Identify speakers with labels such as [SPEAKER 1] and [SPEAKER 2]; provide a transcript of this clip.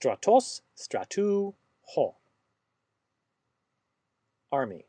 [SPEAKER 1] stratos, stratu, ho. Army.